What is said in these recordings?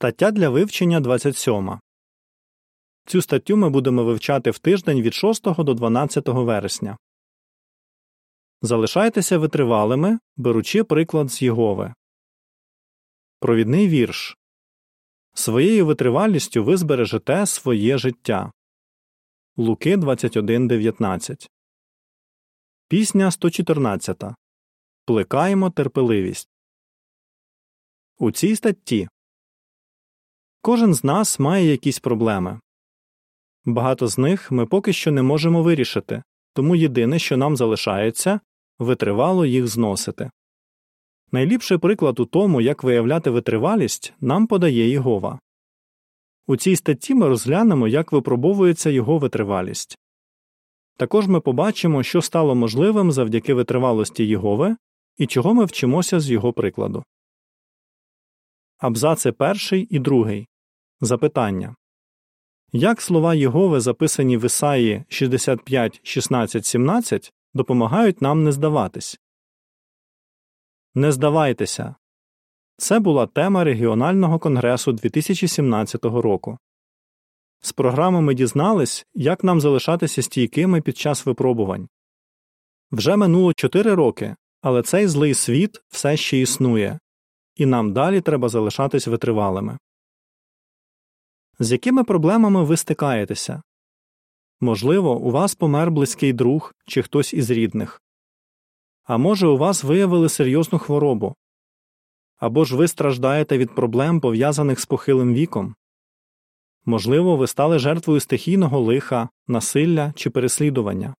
Стаття для вивчення 27. Цю статтю ми будемо вивчати в тиждень від 6 до 12 вересня. Залишайтеся витривалими, беручи приклад з Єгови. Провідний вірш Своєю витривалістю ви збережете своє життя. Луки 21.19 Пісня 114. Плекаємо терпеливість. У цій статті Кожен з нас має якісь проблеми. Багато з них ми поки що не можемо вирішити, тому єдине, що нам залишається, витривало їх зносити. Найліпший приклад у тому, як виявляти витривалість, нам подає Єгова. У цій статті ми розглянемо, як випробовується його витривалість. Також ми побачимо, що стало можливим завдяки витривалості Єгови і чого ми вчимося з його прикладу. Абзаци перший і другий. Запитання Як слова Єгови, записані в Ісаї 65, 16, 17, допомагають нам не здаватись? Не здавайтеся. Це була тема регіонального конгресу 2017 року. З програми ми дізнались, як нам залишатися стійкими під час випробувань. Вже минуло 4 роки, але цей злий світ все ще існує, і нам далі треба залишатись витривалими. З якими проблемами ви стикаєтеся? Можливо, у вас помер близький друг чи хтось із рідних. А може, у вас виявили серйозну хворобу. Або ж ви страждаєте від проблем, пов'язаних з похилим віком. Можливо, ви стали жертвою стихійного лиха, насилля чи переслідування.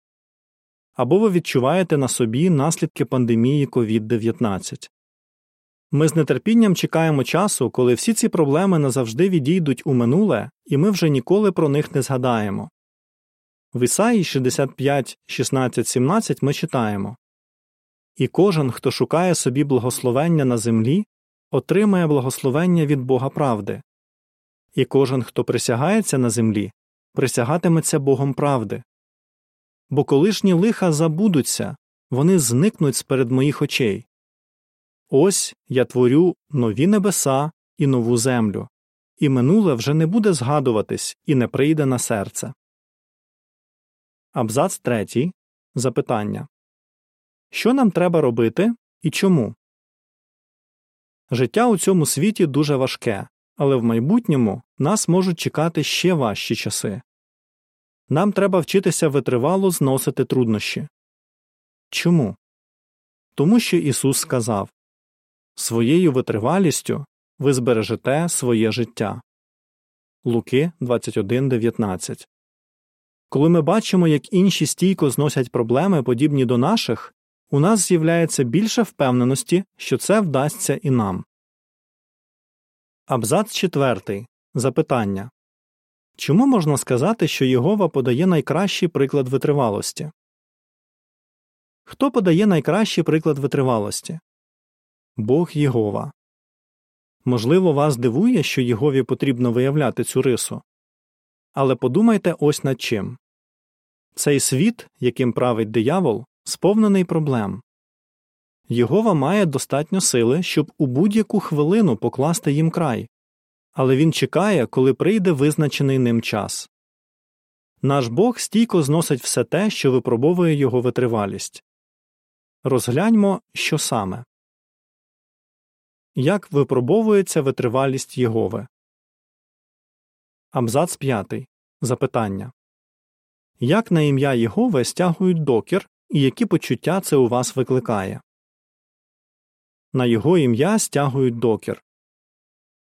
Або ви відчуваєте на собі наслідки пандемії COVID-19. Ми з нетерпінням чекаємо часу, коли всі ці проблеми назавжди відійдуть у минуле, і ми вже ніколи про них не згадаємо. В Ісаї 65, 16, 17 ми читаємо І кожен, хто шукає собі благословення на землі, отримає благословення від Бога правди, і кожен, хто присягається на землі, присягатиметься Богом правди. Бо колишні лиха забудуться, вони зникнуть з перед моїх очей. Ось я творю нові небеса і нову землю, і минуле вже не буде згадуватись і не прийде на серце. Абзац третій. Запитання Що нам треба робити і чому? Життя у цьому світі дуже важке, але в майбутньому нас можуть чекати ще важчі часи. Нам треба вчитися витривало зносити труднощі. Чому? Тому що Ісус сказав Своєю витривалістю ви збережете своє життя. Луки 21.19 Коли ми бачимо, як інші стійко зносять проблеми, подібні до наших, у нас з'являється більше впевненості, що це вдасться і нам. Абзац 4. Запитання Чому можна сказати, що Єгова подає найкращий приклад витривалості? Хто подає найкращий приклад витривалості? Бог Єгова. Можливо, вас дивує, що Єгові потрібно виявляти цю рису. Але подумайте ось над чим цей світ, яким править диявол, сповнений проблем. Єгова має достатньо сили, щоб у будь-яку хвилину покласти їм край, але він чекає, коли прийде визначений ним час. Наш Бог стійко зносить все те, що випробовує його витривалість. Розгляньмо, що саме. Як випробовується витривалість Єгови? Абзац 5. Запитання Як на ім'я Єгови стягують докір і які почуття це у вас викликає? На його ім'я стягують докір.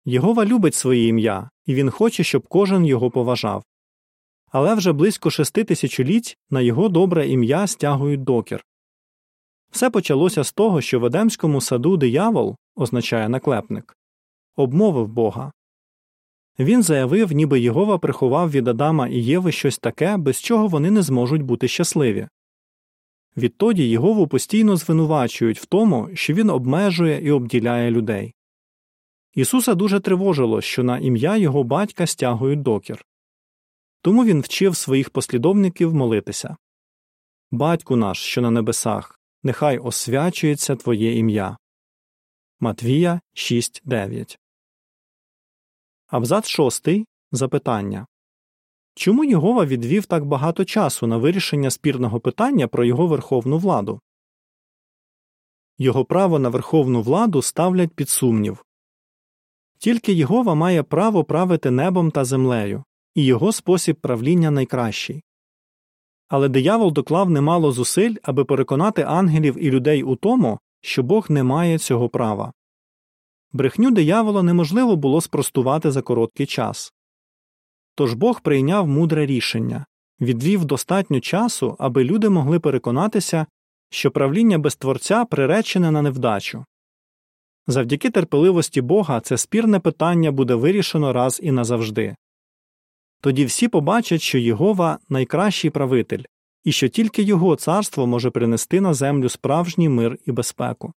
Єгова любить своє ім'я, і він хоче, щоб кожен його поважав. Але вже близько шести тисячоліть на його добре ім'я стягують докір. Все почалося з того, що в Едемському саду диявол означає наклепник, обмовив Бога. Він заявив, ніби Єгова приховав від Адама і Єви щось таке, без чого вони не зможуть бути щасливі. Відтоді Єгову постійно звинувачують в тому, що він обмежує і обділяє людей. Ісуса дуже тривожило, що на ім'я його батька стягують докір. Тому він вчив своїх послідовників молитися Батьку наш, що на небесах, нехай освячується Твоє ім'я. Матвія 6.9 Абзац шостий. Запитання. Чому Єгова відвів так багато часу на вирішення спірного питання про його верховну владу? Його право на верховну владу ставлять під сумнів. Тільки Єгова має право правити небом та землею, і його спосіб правління найкращий. Але диявол доклав немало зусиль, аби переконати ангелів і людей у тому, що Бог не має цього права. Брехню диявола неможливо було спростувати за короткий час. Тож Бог прийняв мудре рішення відвів достатньо часу, аби люди могли переконатися, що правління без творця приречене на невдачу. Завдяки терпеливості Бога це спірне питання буде вирішено раз і назавжди. Тоді всі побачать, що Єгова найкращий правитель, і що тільки його царство може принести на землю справжній мир і безпеку.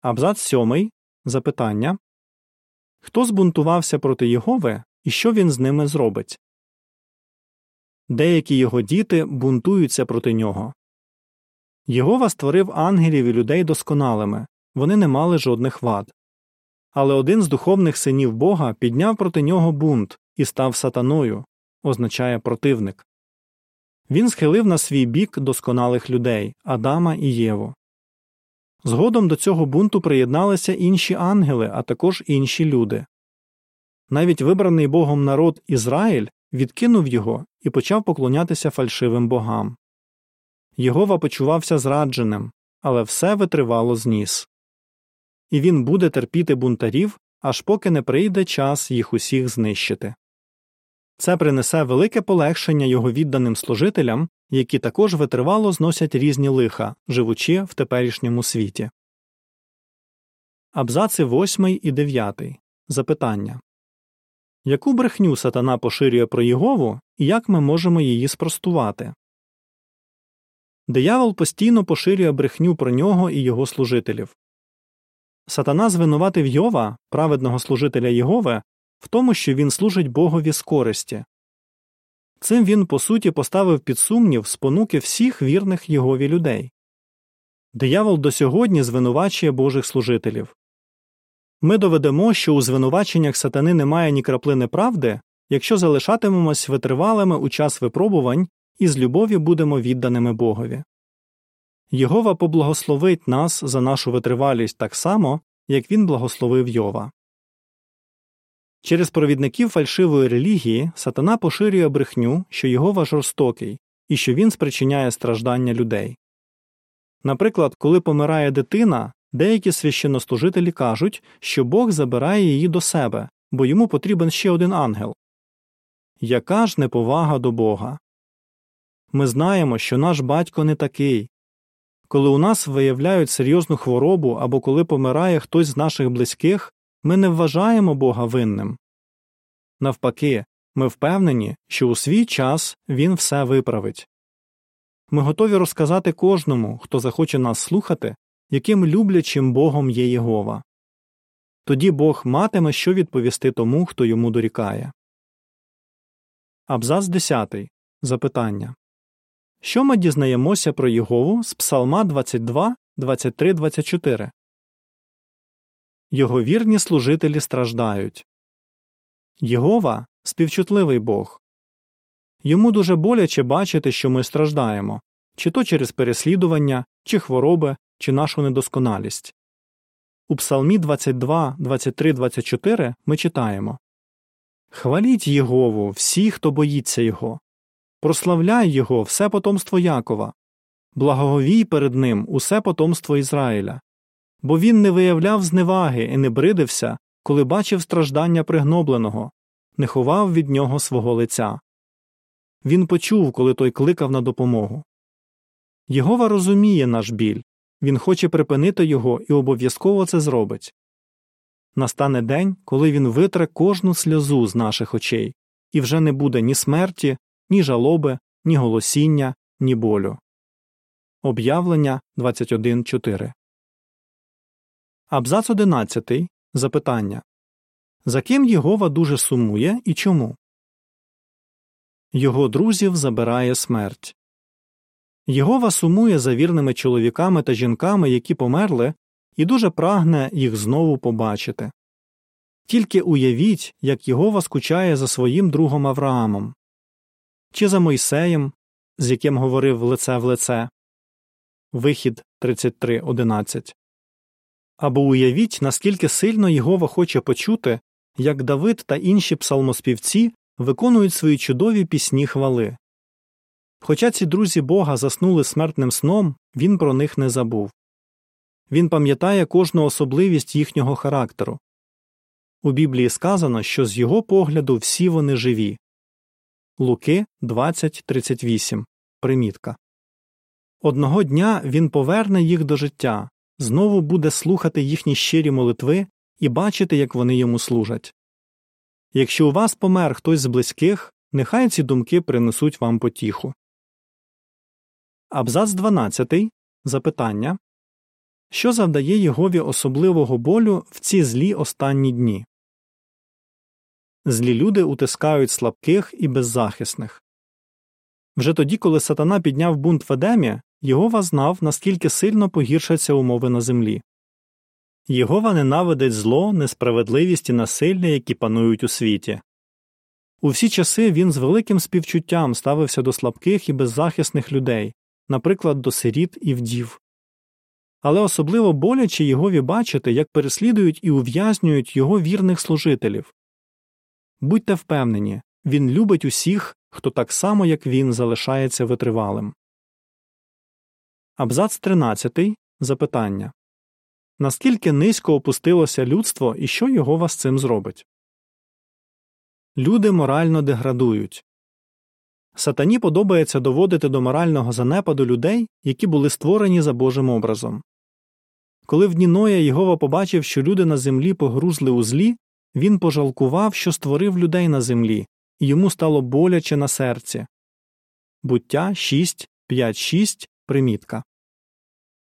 Абзац сьомий. Запитання Хто збунтувався проти Єгови і що він з ними зробить? Деякі його діти бунтуються проти нього. Єгова створив ангелів і людей досконалими вони не мали жодних вад. Але один з духовних синів Бога підняв проти нього бунт і став сатаною означає противник. Він схилив на свій бік досконалих людей Адама і Єву. Згодом до цього бунту приєдналися інші ангели, а також інші люди. Навіть вибраний Богом народ Ізраїль відкинув його і почав поклонятися фальшивим богам. Єгова почувався зрадженим, але все витривало зніс. І він буде терпіти бунтарів, аж поки не прийде час їх усіх знищити. Це принесе велике полегшення його відданим служителям, які також витривало зносять різні лиха, живучи в теперішньому світі. Абзаци 8 і 9. Запитання Яку брехню сатана поширює про Єгову і як ми можемо її спростувати? Диявол постійно поширює брехню про нього і його служителів. Сатана звинуватив Йова, праведного служителя Єгови, в тому, що він служить Богові з користі. Цим він, по суті, поставив під сумнів спонуки всіх вірних Єгові людей. Диявол до сьогодні звинувачує Божих служителів. Ми доведемо, що у звинуваченнях сатани немає ні краплини правди, якщо залишатимемось витривалими у час випробувань і з любові будемо відданими Богові. Єгова поблагословить нас за нашу витривалість так само, як він благословив Йова. Через провідників фальшивої релігії сатана поширює брехню, що Єгова жорстокий і що він спричиняє страждання людей. Наприклад, коли помирає дитина, деякі священнослужителі кажуть, що Бог забирає її до себе, бо йому потрібен ще один ангел. Яка ж неповага до Бога? Ми знаємо, що наш батько не такий. Коли у нас виявляють серйозну хворобу або коли помирає хтось з наших близьких, ми не вважаємо Бога винним. Навпаки, ми впевнені, що у свій час Він все виправить. Ми готові розказати кожному, хто захоче нас слухати, яким люблячим Богом є Єгова. Тоді Бог матиме що відповісти тому, хто йому дорікає. Абзац 10. Запитання Що ми дізнаємося про Єгову з Псалма 22, 23, 24? Його вірні служителі страждають. Єгова співчутливий Бог. Йому дуже боляче бачити, що ми страждаємо, чи то через переслідування, чи хвороби, чи нашу недосконалість. У Псалмі 22, 23, 24 ми читаємо Хваліть Єгову, всі, хто боїться Його, прославляй Його, все потомство Якова, благоговій перед ним усе потомство Ізраїля бо він не виявляв зневаги і не бридився, коли бачив страждання пригнобленого, не ховав від нього свого лиця. Він почув, коли той кликав на допомогу. Єгова розуміє наш біль, він хоче припинити його і обов'язково це зробить. Настане день, коли він витре кожну сльозу з наших очей, і вже не буде ні смерті, ні жалоби, ні голосіння, ні болю. Об'явлення 21.4 Абзац 11. Запитання За ким Єгова дуже сумує і чому? Його друзів забирає смерть. Єгова сумує за вірними чоловіками та жінками, які померли, і дуже прагне їх знову побачити. Тільки уявіть, як Єгова скучає за своїм другом Авраамом, чи за Мойсеєм, з яким говорив лице в лице Вихід 33.11. Або уявіть, наскільки сильно Єгова хоче почути, як Давид та інші псалмоспівці виконують свої чудові пісні хвали. Хоча ці друзі Бога заснули смертним сном, він про них не забув. Він пам'ятає кожну особливість їхнього характеру. У Біблії сказано, що з його погляду всі вони живі. Луки 20.38. Примітка. Одного дня він поверне їх до життя, знову буде слухати їхні щирі молитви і бачити, як вони йому служать. Якщо у вас помер хтось з близьких, нехай ці думки принесуть вам потіху. Абзац 12. Запитання Що завдає Єгові особливого болю в ці злі останні дні? Злі люди утискають слабких і беззахисних. Вже тоді, коли сатана підняв бунт в Едемі, Єгова знав, наскільки сильно погіршаться умови на землі. Єгова ненавидить зло, несправедливість і насилля, які панують у світі. У всі часи він з великим співчуттям ставився до слабких і беззахисних людей, наприклад, до сиріт і вдів. Але особливо боляче Єгові бачити, як переслідують і ув'язнюють його вірних служителів. Будьте впевнені, він любить усіх, хто так само, як він, залишається витривалим. Абзац 13. Запитання Наскільки низько опустилося людство і що його з цим зробить? Люди морально деградують. Сатані подобається доводити до морального занепаду людей, які були створені за Божим образом. Коли в дні Ноя Єгова побачив, що люди на землі погрузли у злі, він пожалкував, що створив людей на землі, і йому стало боляче на серці. Буття 6, 5, 6, примітка.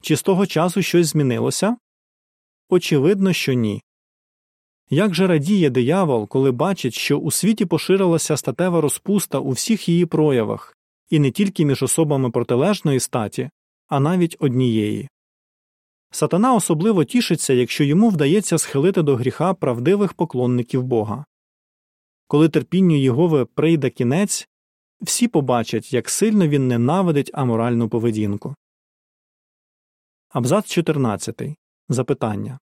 Чи з того часу щось змінилося? Очевидно, що ні. Як же радіє диявол, коли бачить, що у світі поширилася статева розпуста у всіх її проявах, і не тільки між особами протилежної статі, а навіть однієї. Сатана особливо тішиться, якщо йому вдається схилити до гріха правдивих поклонників Бога. Коли терпінню Єгови прийде кінець, всі побачать, як сильно він ненавидить аморальну поведінку. Абзац 14. Запитання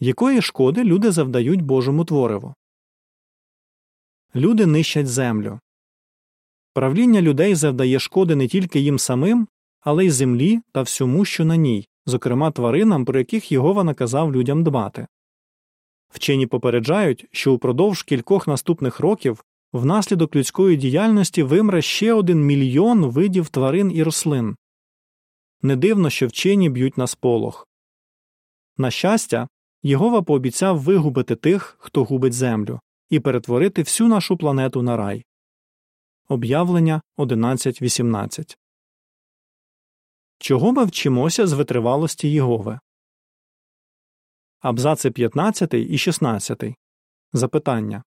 Якої шкоди люди завдають Божому твориву? Люди нищать землю. Правління людей завдає шкоди не тільки їм самим, але й землі та всьому, що на ній, зокрема тваринам, про яких Єгова наказав людям дбати. Вчені попереджають, що упродовж кількох наступних років внаслідок людської діяльності вимре ще один мільйон видів тварин і рослин. Не дивно, що вчені б'ють на сполох. На щастя, Єгова пообіцяв вигубити тих, хто губить землю, і перетворити всю нашу планету на рай. Об'явлення 11.18 Чого ми вчимося з витривалості Єгови? Абзаци 15 і 16. Запитання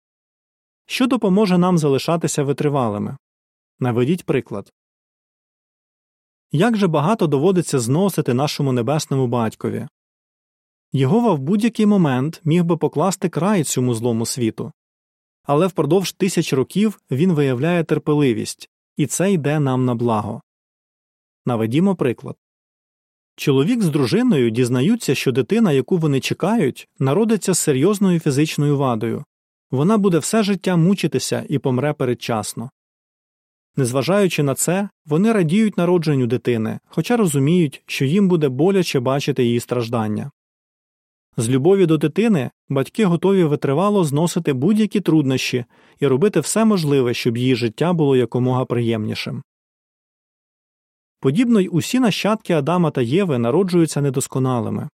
Що допоможе нам залишатися витривалими? Наведіть приклад. Як же багато доводиться зносити нашому небесному батькові? Єгова в будь-який момент міг би покласти край цьому злому світу, але впродовж тисяч років він виявляє терпеливість, і це йде нам на благо. Наведімо приклад чоловік з дружиною дізнаються, що дитина, яку вони чекають, народиться з серйозною фізичною вадою вона буде все життя мучитися і помре передчасно. Незважаючи на це, вони радіють народженню дитини, хоча розуміють, що їм буде боляче бачити її страждання. З любові до дитини батьки готові витривало зносити будь-які труднощі і робити все можливе, щоб її життя було якомога приємнішим. Подібно й усі нащадки Адама та Єви народжуються недосконалими.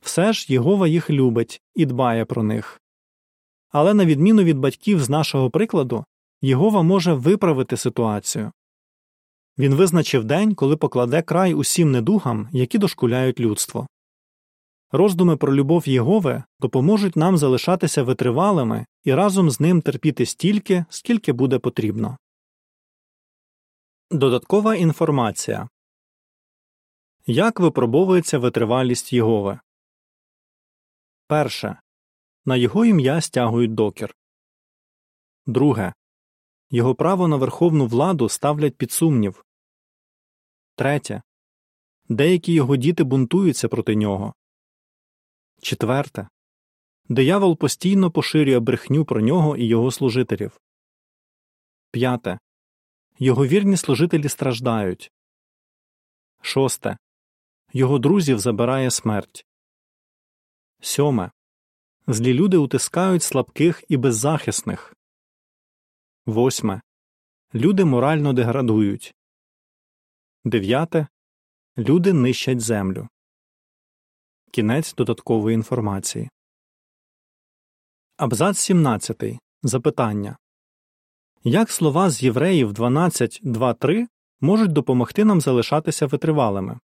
Все ж Єгова їх любить і дбає про них. Але на відміну від батьків з нашого прикладу, Єгова може виправити ситуацію. Він визначив день, коли покладе край усім недугам, які дошкуляють людство. Роздуми про любов Єгове допоможуть нам залишатися витривалими і разом з ним терпіти стільки, скільки буде потрібно. Додаткова інформація Як випробовується витривалість Єгове? Перше. на його ім'я стягують докір. Друге. Його право на верховну владу ставлять під сумнів. Третє. Деякі його діти бунтуються проти нього. Четверте. Диявол постійно поширює брехню про нього і його служителів. П'яте. Його вірні служителі страждають. Шосте. Його друзів забирає смерть. Сьоме. Злі люди утискають слабких і беззахисних. Восьме. Люди морально деградують. Дев'яте. Люди нищать землю. Кінець додаткової інформації. Абзац 17. Запитання Як слова з Євреїв 12.2.3 можуть допомогти нам залишатися витривалими?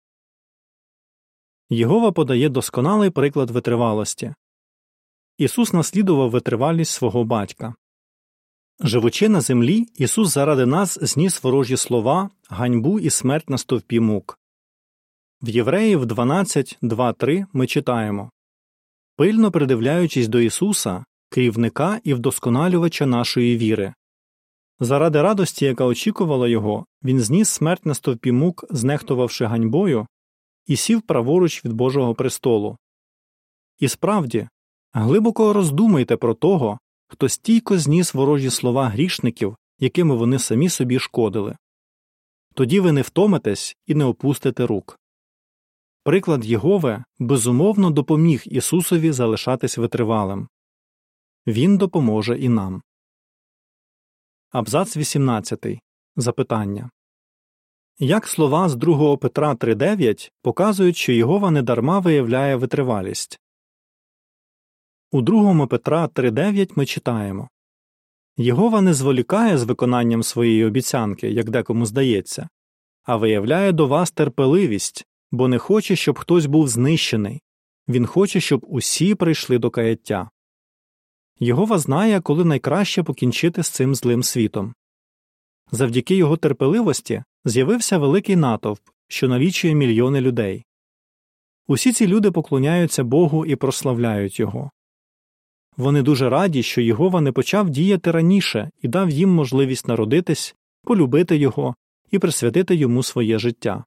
Єгова подає досконалий приклад витривалості. Ісус наслідував витривалість свого батька. Живучи на землі, Ісус заради нас зніс ворожі слова, ганьбу і смерть на стовпі мук. В Євреїв 12.2.3 ми читаємо Пильно придивляючись до Ісуса, керівника і вдосконалювача нашої віри. Заради радості, яка очікувала його, він зніс смерть на стовпі мук, знехтувавши ганьбою, і сів праворуч від Божого престолу. І справді, глибоко роздумайте про того, хто стійко зніс ворожі слова грішників, якими вони самі собі шкодили. Тоді ви не втомитесь і не опустите рук. Приклад Єгове безумовно допоміг Ісусові залишатись витривалим. Він допоможе і нам. Абзац 18. Запитання Як слова з 2 Петра 3.9 показують, що Єгова недарма виявляє витривалість? У 2 Петра 3.9 ми читаємо Єгова не зволікає з виконанням своєї обіцянки, як декому здається, а виявляє до вас терпеливість, бо не хоче, щоб хтось був знищений він хоче, щоб усі прийшли до каяття. Єгова знає, коли найкраще покінчити з цим злим світом. Завдяки його терпеливості з'явився великий натовп, що налічує мільйони людей. Усі ці люди поклоняються Богу і прославляють його. Вони дуже раді, що Єгова не почав діяти раніше і дав їм можливість народитись, полюбити його і присвятити йому своє життя.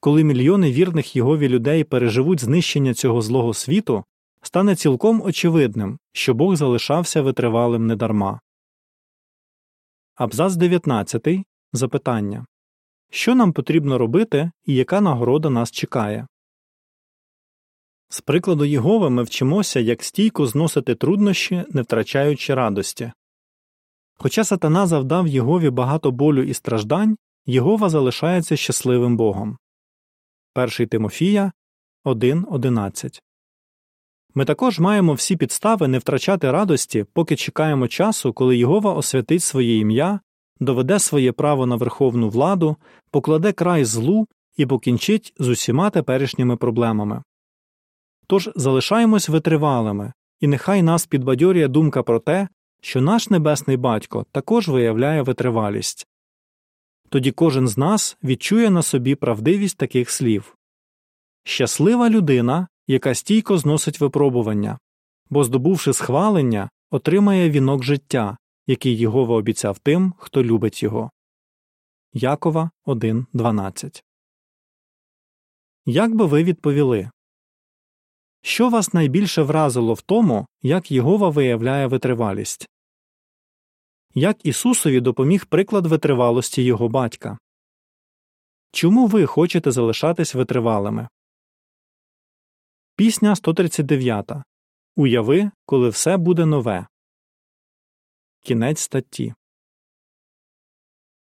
Коли мільйони вірних Єгові людей переживуть знищення цього злого світу, стане цілком очевидним, що Бог залишався витривалим недарма. Абзац 19. Запитання Що нам потрібно робити і яка нагорода нас чекає? З прикладу Єгови ми вчимося, як стійко зносити труднощі, не втрачаючи радості. Хоча сатана завдав Єгові багато болю і страждань, Єгова залишається щасливим Богом. 1 Тимофія 1.11 Ми також маємо всі підстави не втрачати радості, поки чекаємо часу, коли Єгова освятить своє ім'я, доведе своє право на верховну владу, покладе край злу і покінчить з усіма теперішніми проблемами. Тож залишаємось витривалими, і нехай нас підбадьорює думка про те, що наш небесний батько також виявляє витривалість. Тоді кожен з нас відчує на собі правдивість таких слів щаслива людина, яка стійко зносить випробування, бо, здобувши схвалення, отримає вінок життя, який Єгова обіцяв тим, хто любить його. Якова 1.12 Як би ви відповіли? Що вас найбільше вразило в тому, як Єгова виявляє витривалість? Як Ісусові допоміг приклад витривалості його батька? Чому ви хочете залишатись витривалими? Пісня 139. Уяви, коли все буде нове. Кінець статті.